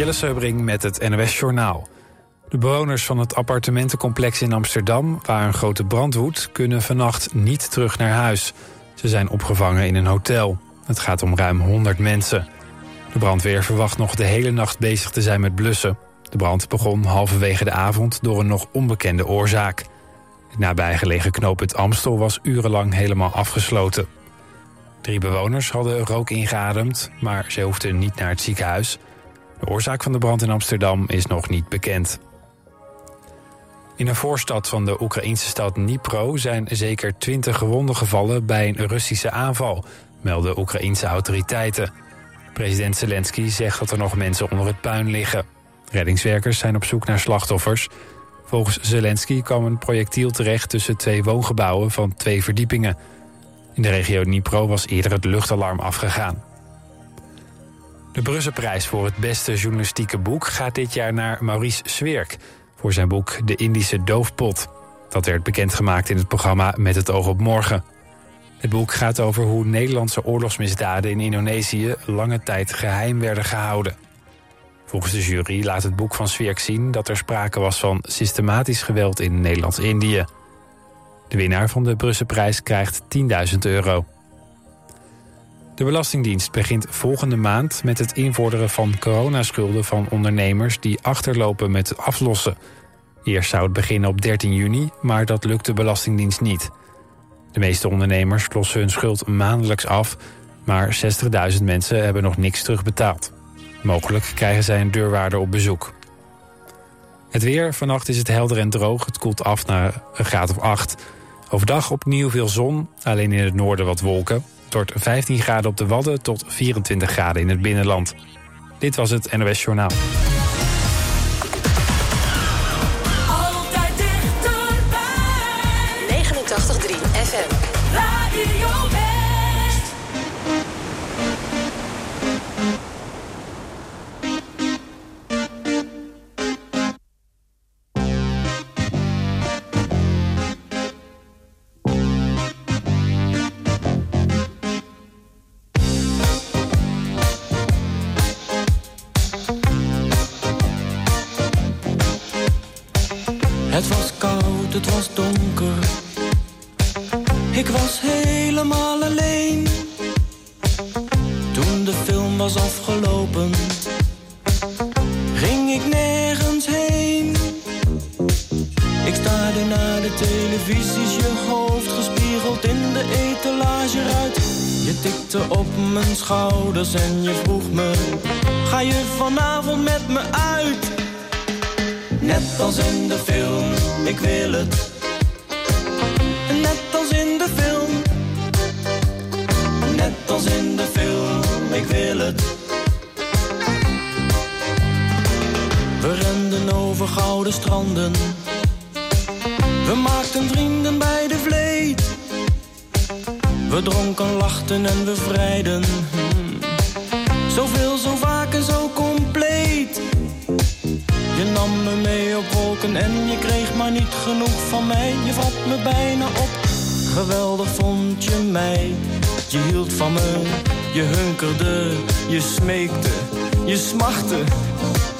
Jelle Seubring met het NOS Journaal. De bewoners van het appartementencomplex in Amsterdam... waar een grote brand woedt, kunnen vannacht niet terug naar huis. Ze zijn opgevangen in een hotel. Het gaat om ruim 100 mensen. De brandweer verwacht nog de hele nacht bezig te zijn met blussen. De brand begon halverwege de avond door een nog onbekende oorzaak. Het nabijgelegen knooppunt Amstel was urenlang helemaal afgesloten. Drie bewoners hadden rook ingeademd, maar ze hoefden niet naar het ziekenhuis. De oorzaak van de brand in Amsterdam is nog niet bekend. In een voorstad van de Oekraïnse stad Dnipro zijn zeker 20 gewonden gevallen bij een Russische aanval, melden Oekraïnse autoriteiten. President Zelensky zegt dat er nog mensen onder het puin liggen. Reddingswerkers zijn op zoek naar slachtoffers. Volgens Zelensky kwam een projectiel terecht tussen twee woongebouwen van twee verdiepingen. In de regio Dnipro was eerder het luchtalarm afgegaan. De Brusselprijs voor het beste journalistieke boek gaat dit jaar naar Maurice Swerk voor zijn boek De Indische Doofpot. Dat werd bekendgemaakt in het programma Met het oog op morgen. Het boek gaat over hoe Nederlandse oorlogsmisdaden in Indonesië lange tijd geheim werden gehouden. Volgens de jury laat het boek van Swerk zien dat er sprake was van systematisch geweld in Nederlands-Indië. De winnaar van de Brusselprijs krijgt 10.000 euro. De Belastingdienst begint volgende maand met het invorderen van coronaschulden van ondernemers die achterlopen met aflossen. Eerst zou het beginnen op 13 juni, maar dat lukt de Belastingdienst niet. De meeste ondernemers lossen hun schuld maandelijks af, maar 60.000 mensen hebben nog niks terugbetaald. Mogelijk krijgen zij een deurwaarder op bezoek. Het weer, vannacht is het helder en droog. Het koelt af naar een graad of 8. Overdag opnieuw veel zon, alleen in het noorden wat wolken. Wordt 15 graden op de Wadden tot 24 graden in het binnenland. Dit was het NOS Journaal.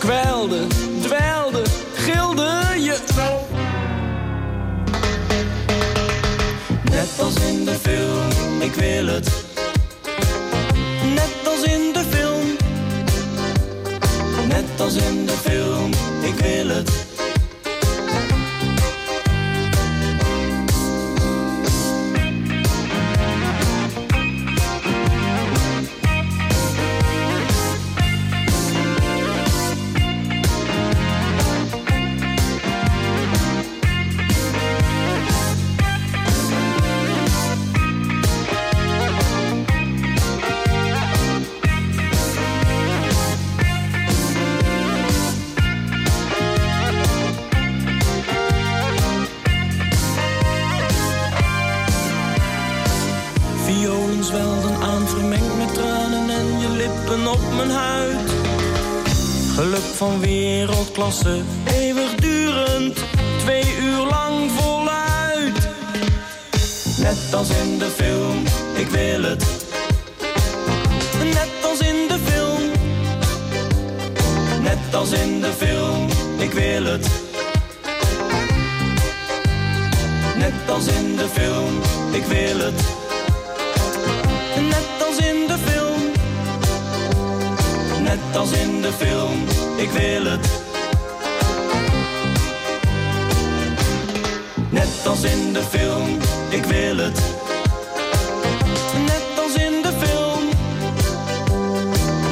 Kwelde, dweilde, gilde je. Net als in de film, ik wil het. Net als in de film. Net als in de film, ik wil het. Wereldklasse, eeuwigdurend, twee uur lang voluit. Net als in de film, ik wil het. Net als in de film. Net als in de film, ik wil het. Net als in de film, ik wil het. Net als in de film. Net als in de film, ik wil het. Als in de film, ik wil het. Net als in de film.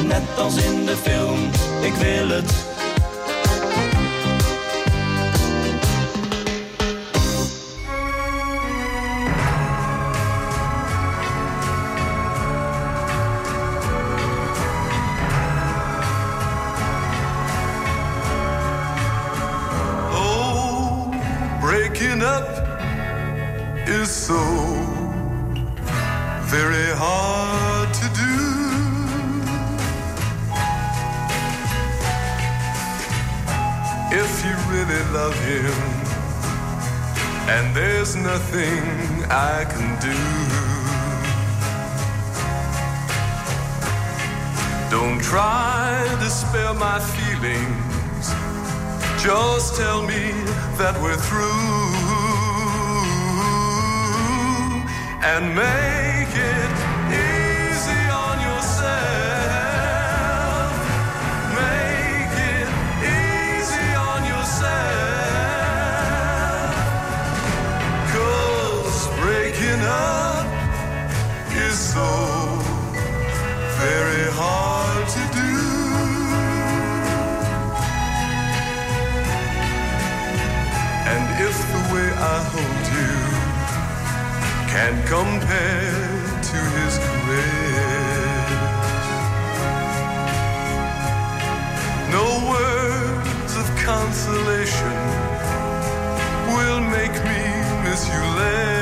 Net als in de film, ik wil het. Nothing I can do. Don't try to spare my feelings. Just tell me that we're through and make can compare to his caress, no words of consolation will make me miss you less,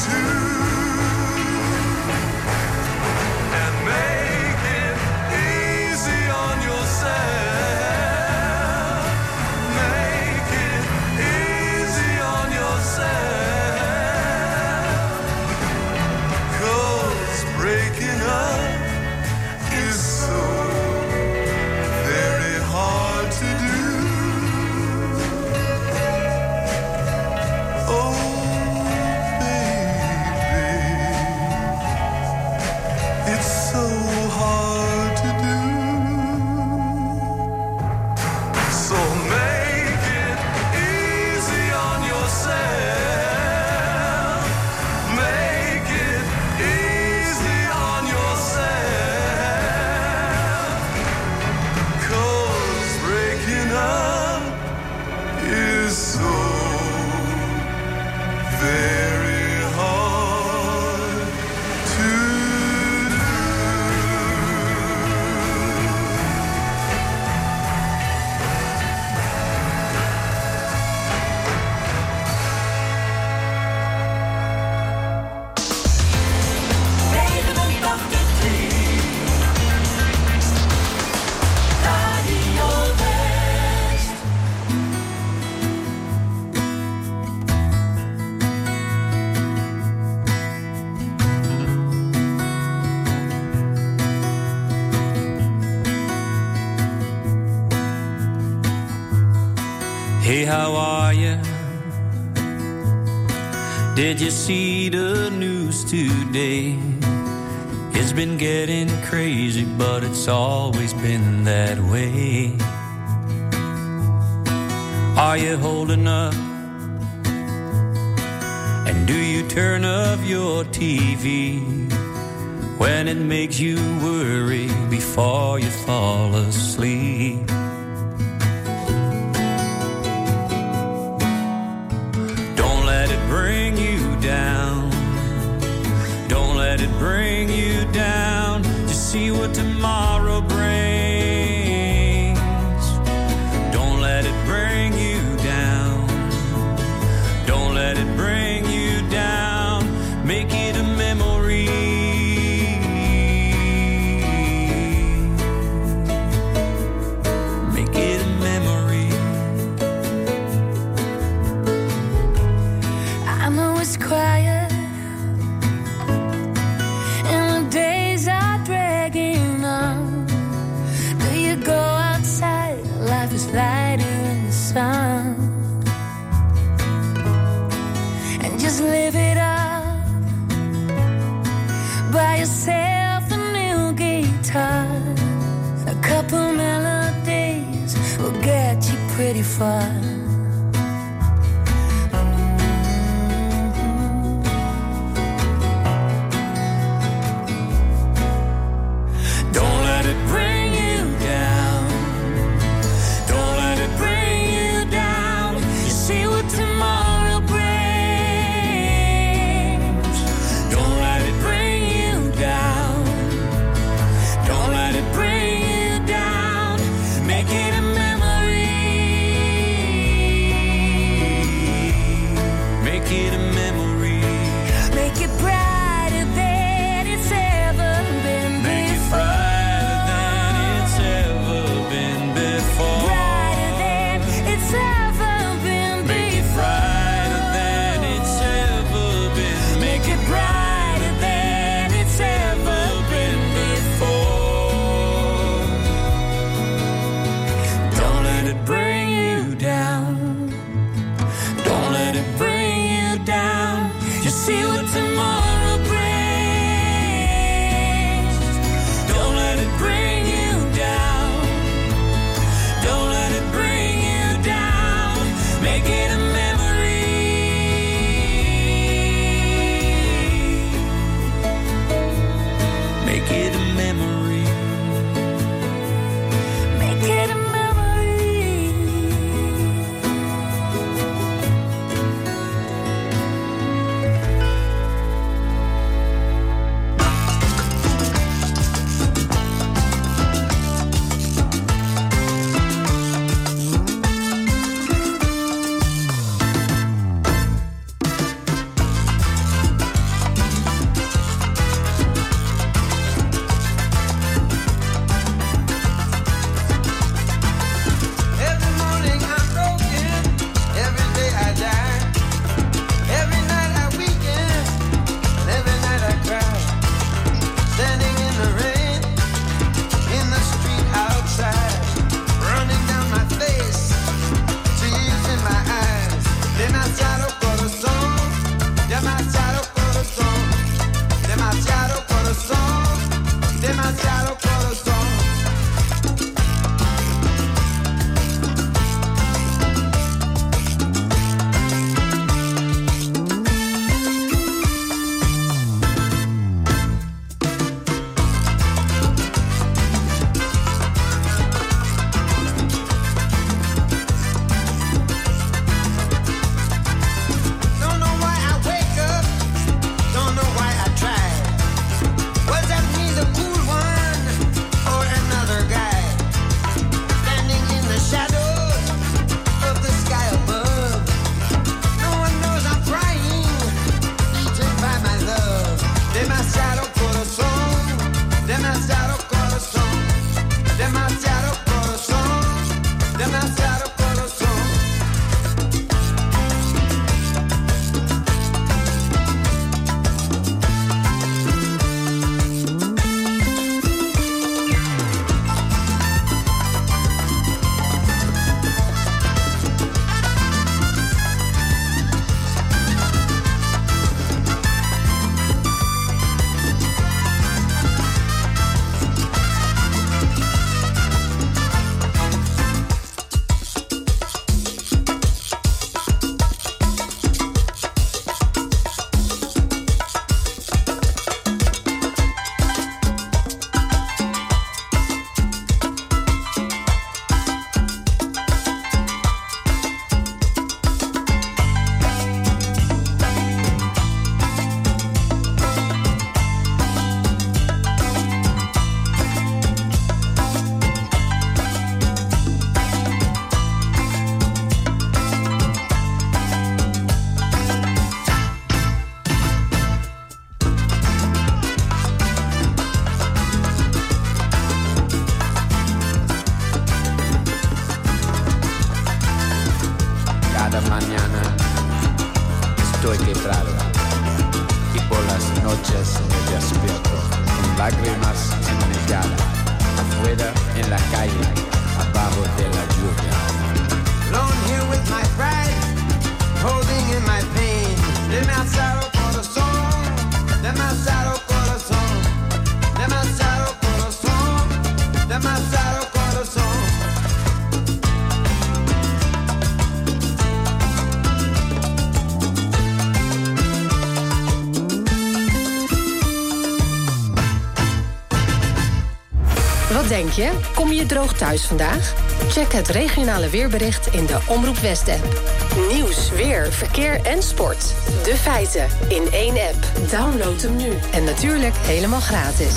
who Are you holding up? And do you turn off your TV when it makes you worry before you fall asleep? Don't let it bring you down. Don't let it bring you down. Just see what tomorrow Kom je droog thuis vandaag? Check het regionale weerbericht in de Omroep West-app. Nieuws, weer, verkeer en sport. De feiten in één app. Download hem nu. En natuurlijk helemaal gratis.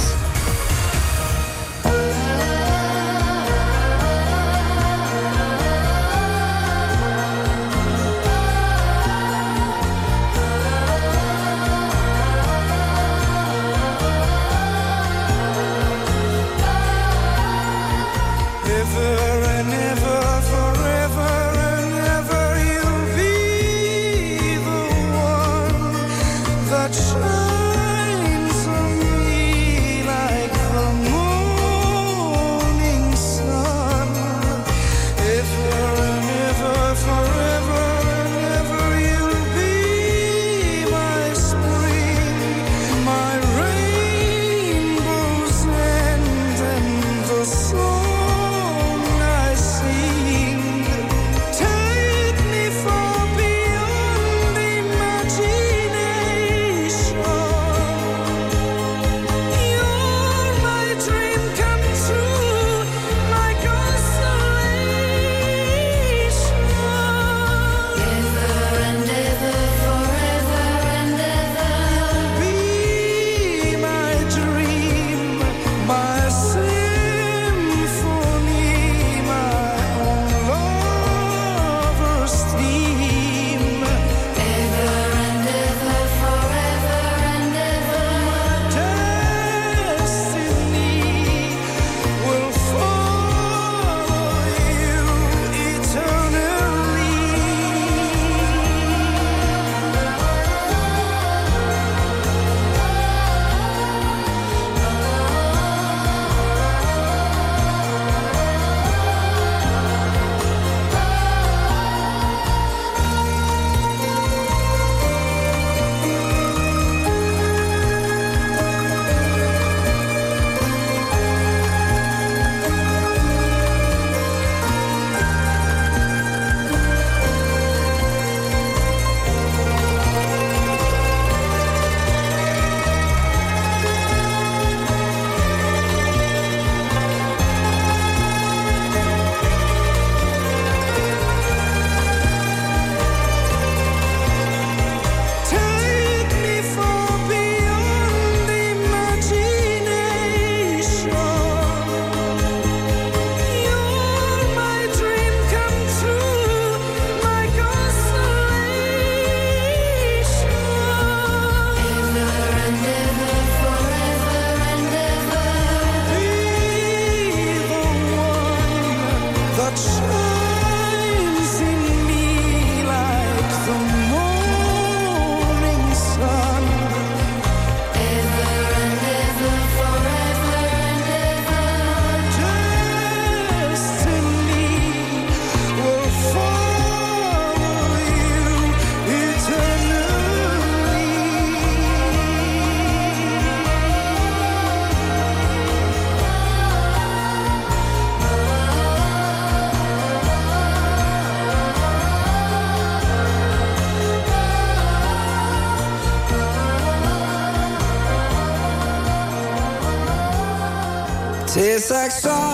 like some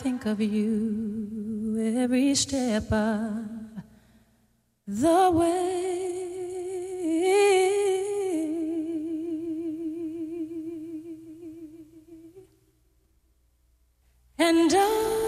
think of you every step of the way. And I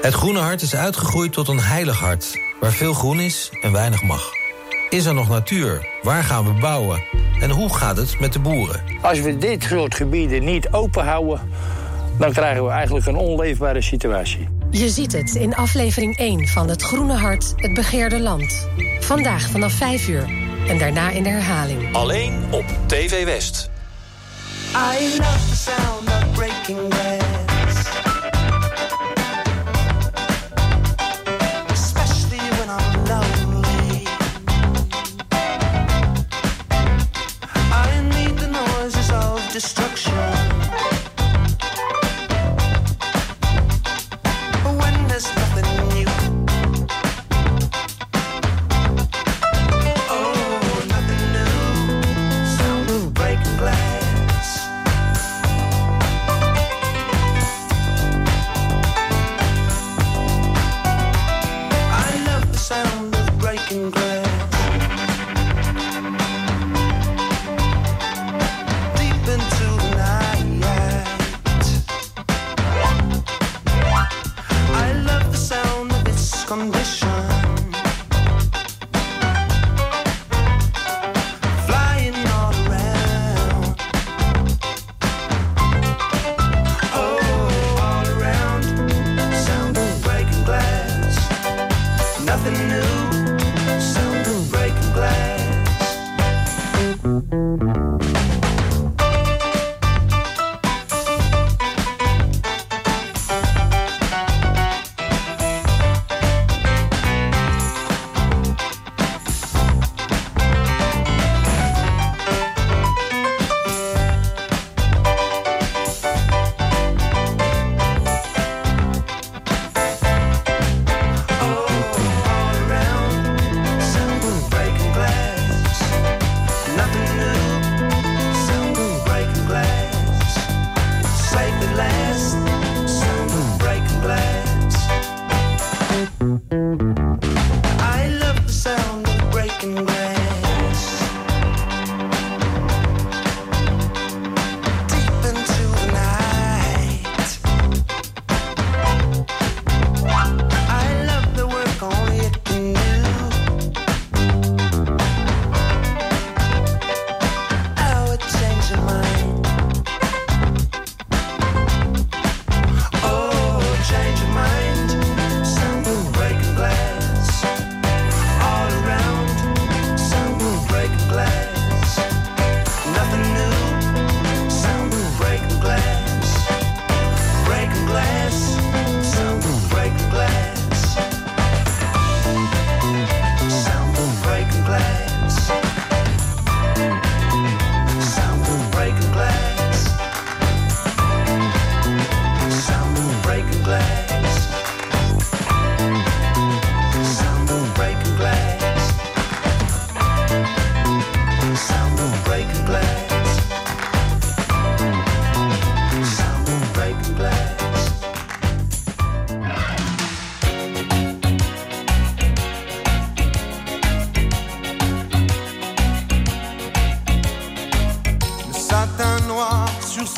Het Groene Hart is uitgegroeid tot een heilig hart, waar veel groen is en weinig mag. Is er nog natuur? Waar gaan we bouwen? En hoe gaat het met de boeren? Als we dit soort gebieden niet open houden, dan krijgen we eigenlijk een onleefbare situatie. Je ziet het in aflevering 1 van Het Groene Hart, het begeerde land. Vandaag vanaf 5 uur en daarna in de herhaling. Alleen op TV West. I love the sound of breaking glass.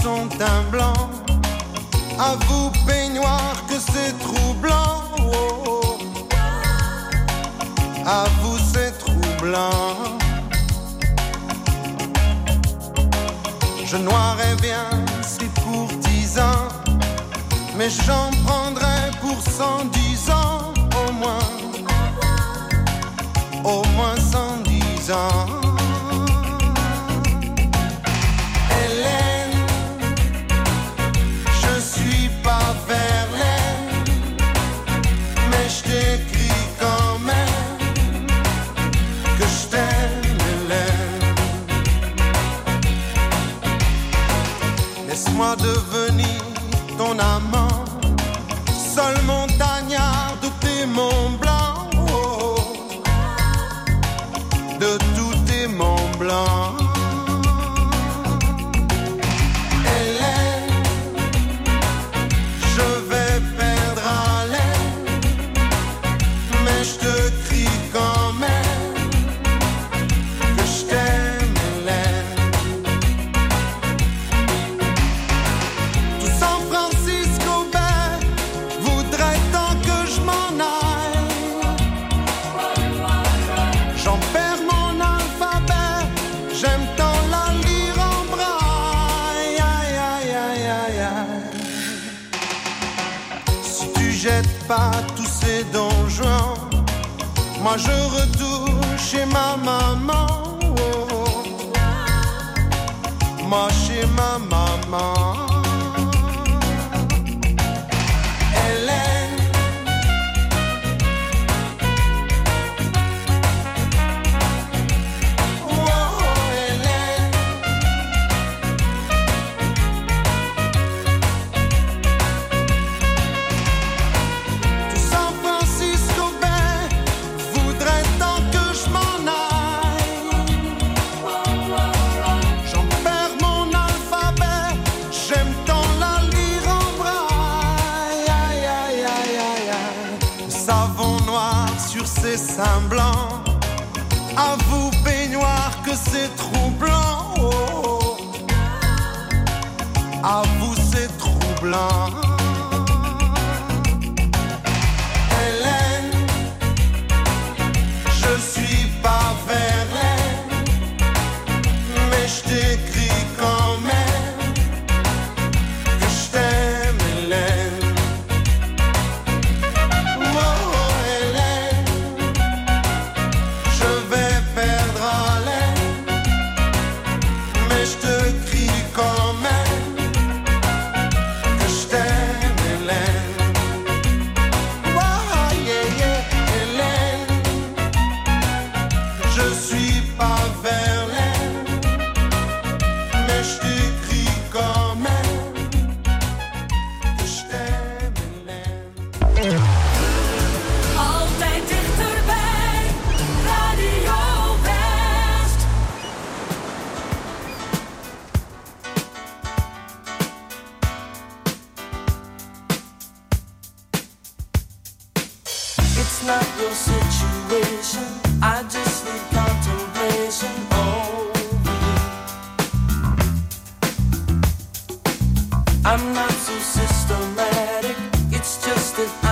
son teint blanc. À vous, peignoir, que c'est troublant. À vous, c'est troublant. Je noirais bien si pour dix ans, mais j'en prendrais pour cent dix ans au moins. Au moins cent dix ans. Devenir ton âme. I'm not so systematic, it's just that I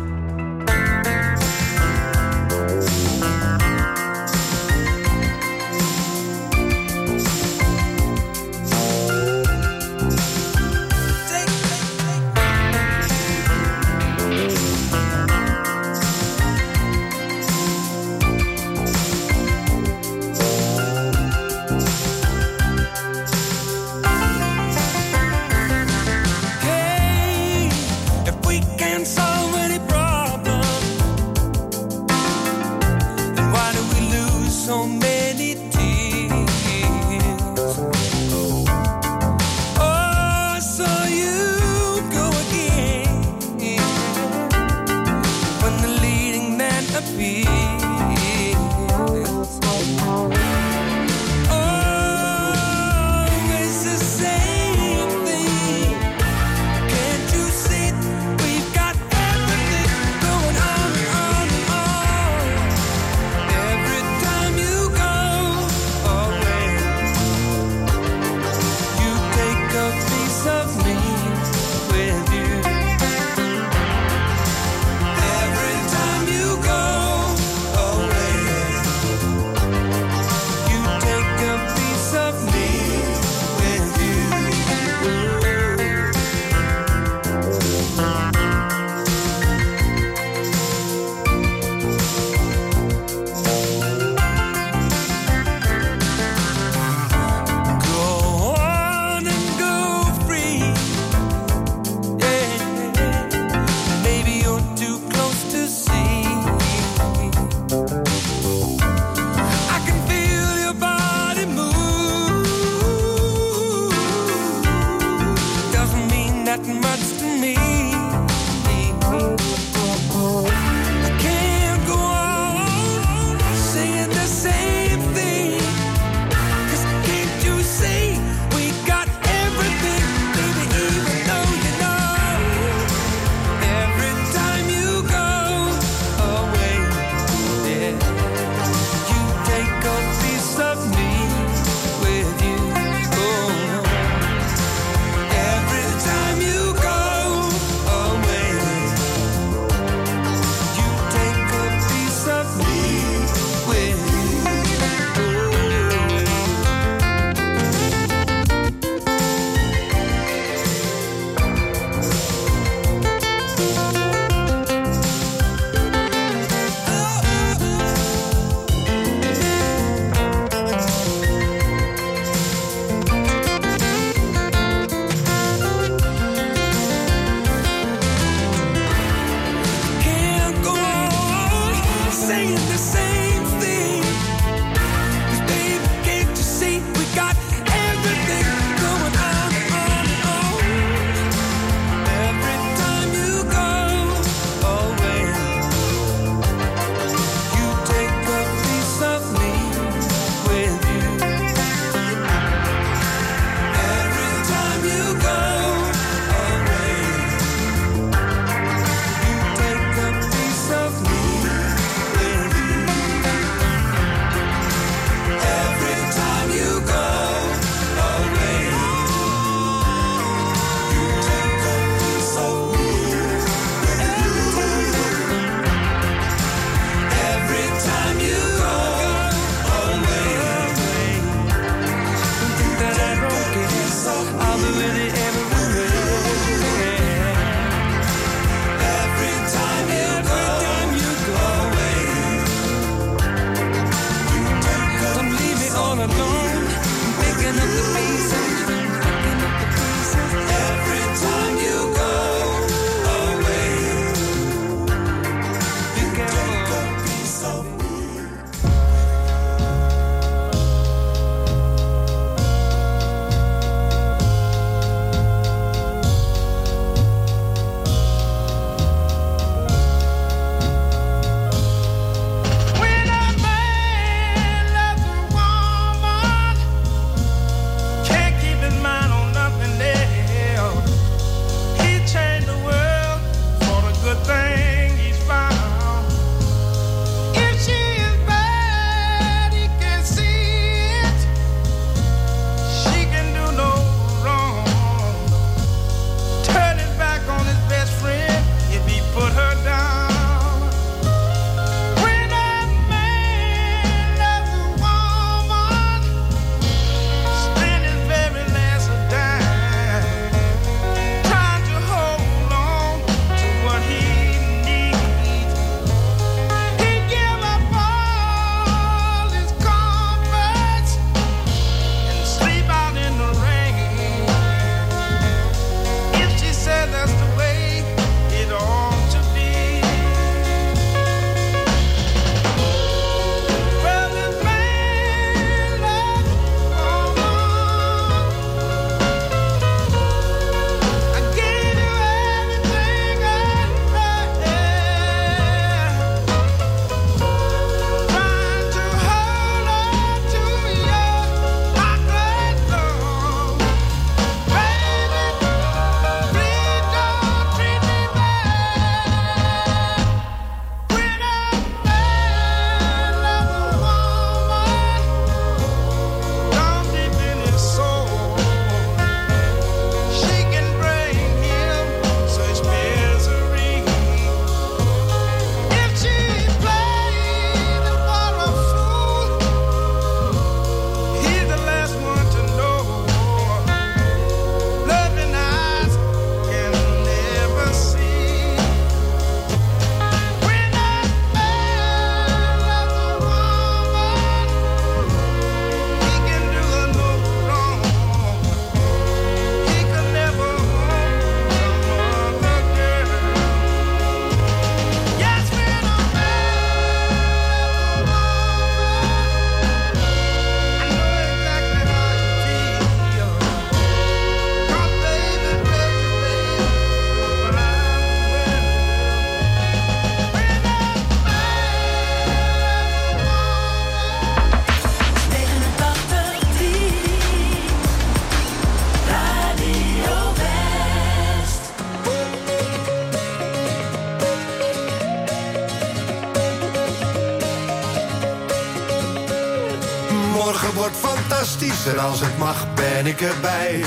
ik erbij.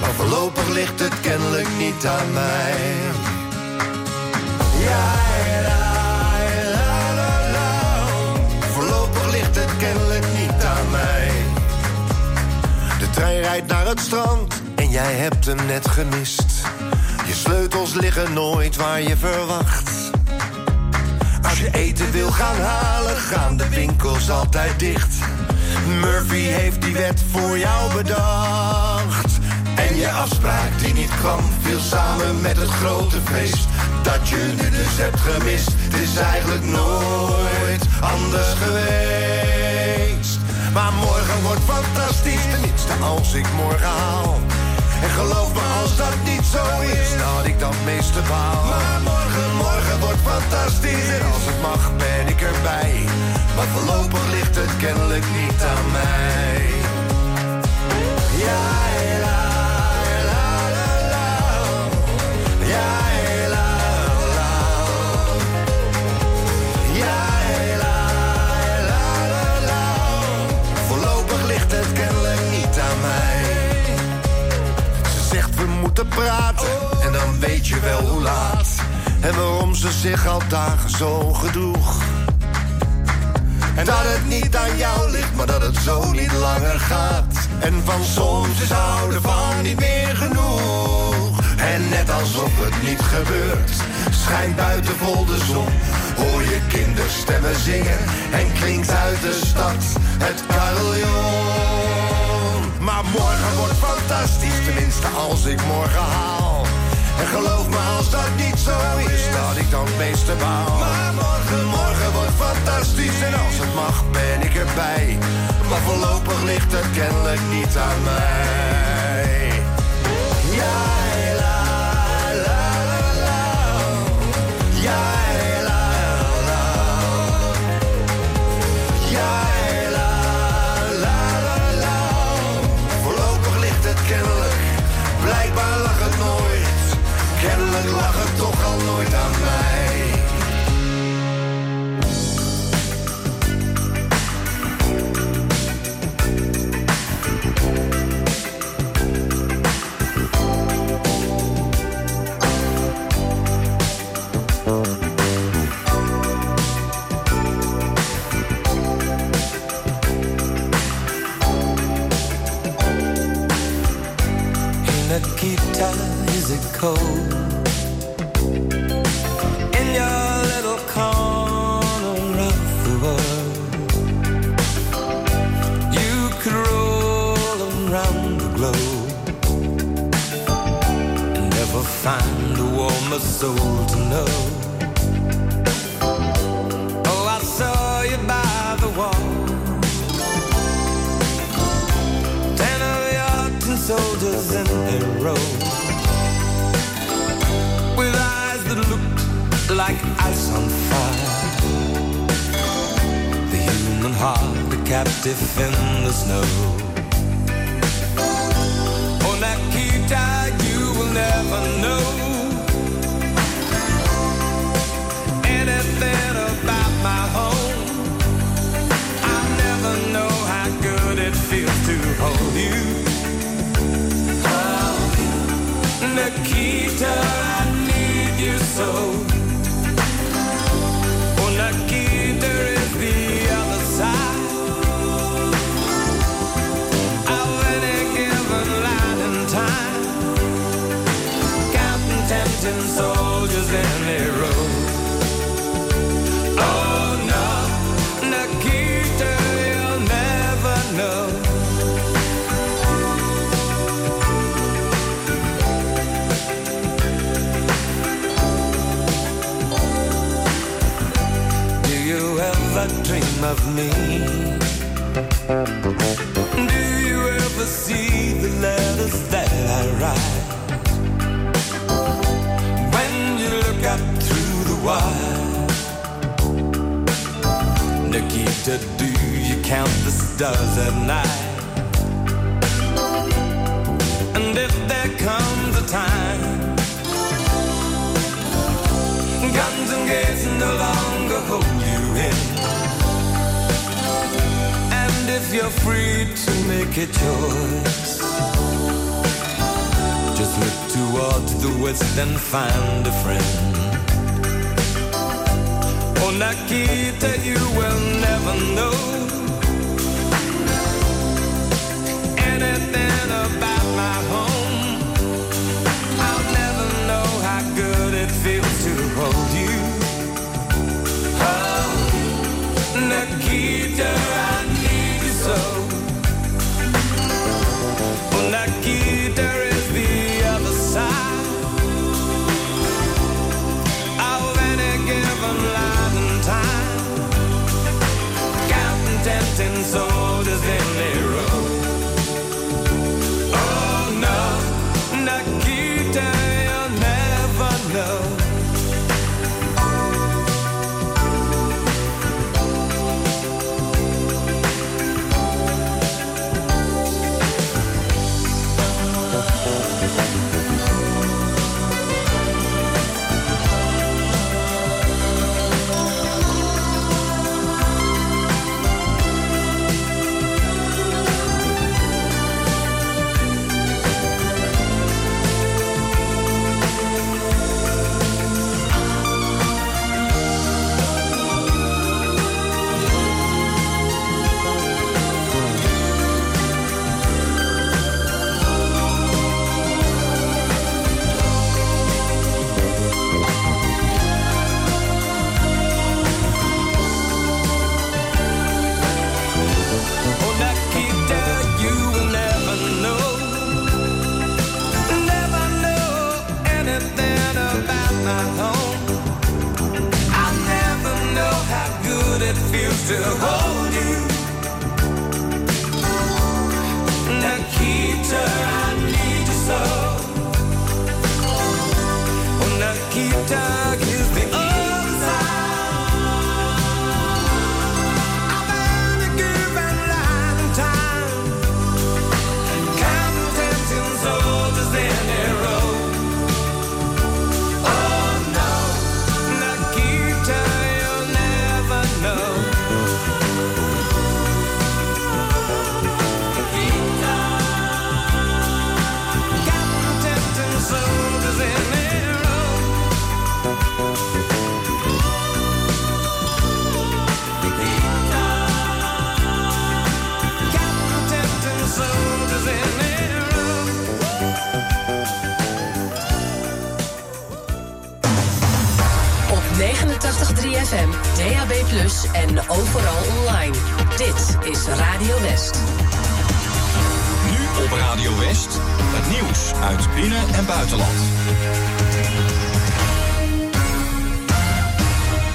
Maar voorlopig ligt het kennelijk niet aan mij. Ja, la, la, la, la. Voorlopig ligt het kennelijk niet aan mij. De trein rijdt naar het strand en jij hebt hem net gemist. Je sleutels liggen nooit waar je verwacht. Als je eten wil gaan halen, gaan de winkels altijd dicht. Murphy heeft die wet voor jou bedacht. Je afspraak die niet kwam, viel samen met het grote feest. Dat je nu dus hebt gemist, het is eigenlijk nooit anders geweest. Maar morgen wordt fantastisch, tenminste als ik morgen haal. En geloof me als dat niet zo is, dat ik dan meeste baal. Maar morgen, morgen wordt fantastisch en als het mag ben ik erbij. Maar voorlopig ligt het kennelijk niet aan mij. Ja, la, praten en dan weet je wel hoe laat. En waarom ze zich al dagen zo gedroeg. En dat het niet aan jou ligt, maar dat het zo niet langer gaat. En van soms is houden van niet meer genoeg. En net alsof het niet gebeurt, schijnt buiten vol de zon. Hoor je kinderstemmen zingen en klinkt uit de stad het carillon. Maar morgen wordt fantastisch, tenminste als ik morgen haal. En geloof me als dat niet zo is, dat ik dan het meeste baal. Maar morgen, morgen wordt fantastisch en als het mag ben ik erbij. Maar voorlopig ligt het kennelijk niet aan mij. Kennelijk lag het toch al nooit aan mij. Ever dream of me? Do you ever see the letters that I write? When you look up through the wire Nikita, do you count the stars at night? And if there comes a time guns and gates no longer hold you in. And if you're free to make a choice, just look toward the west and find a friend. Oh, Nakita, you will never know anything about my home.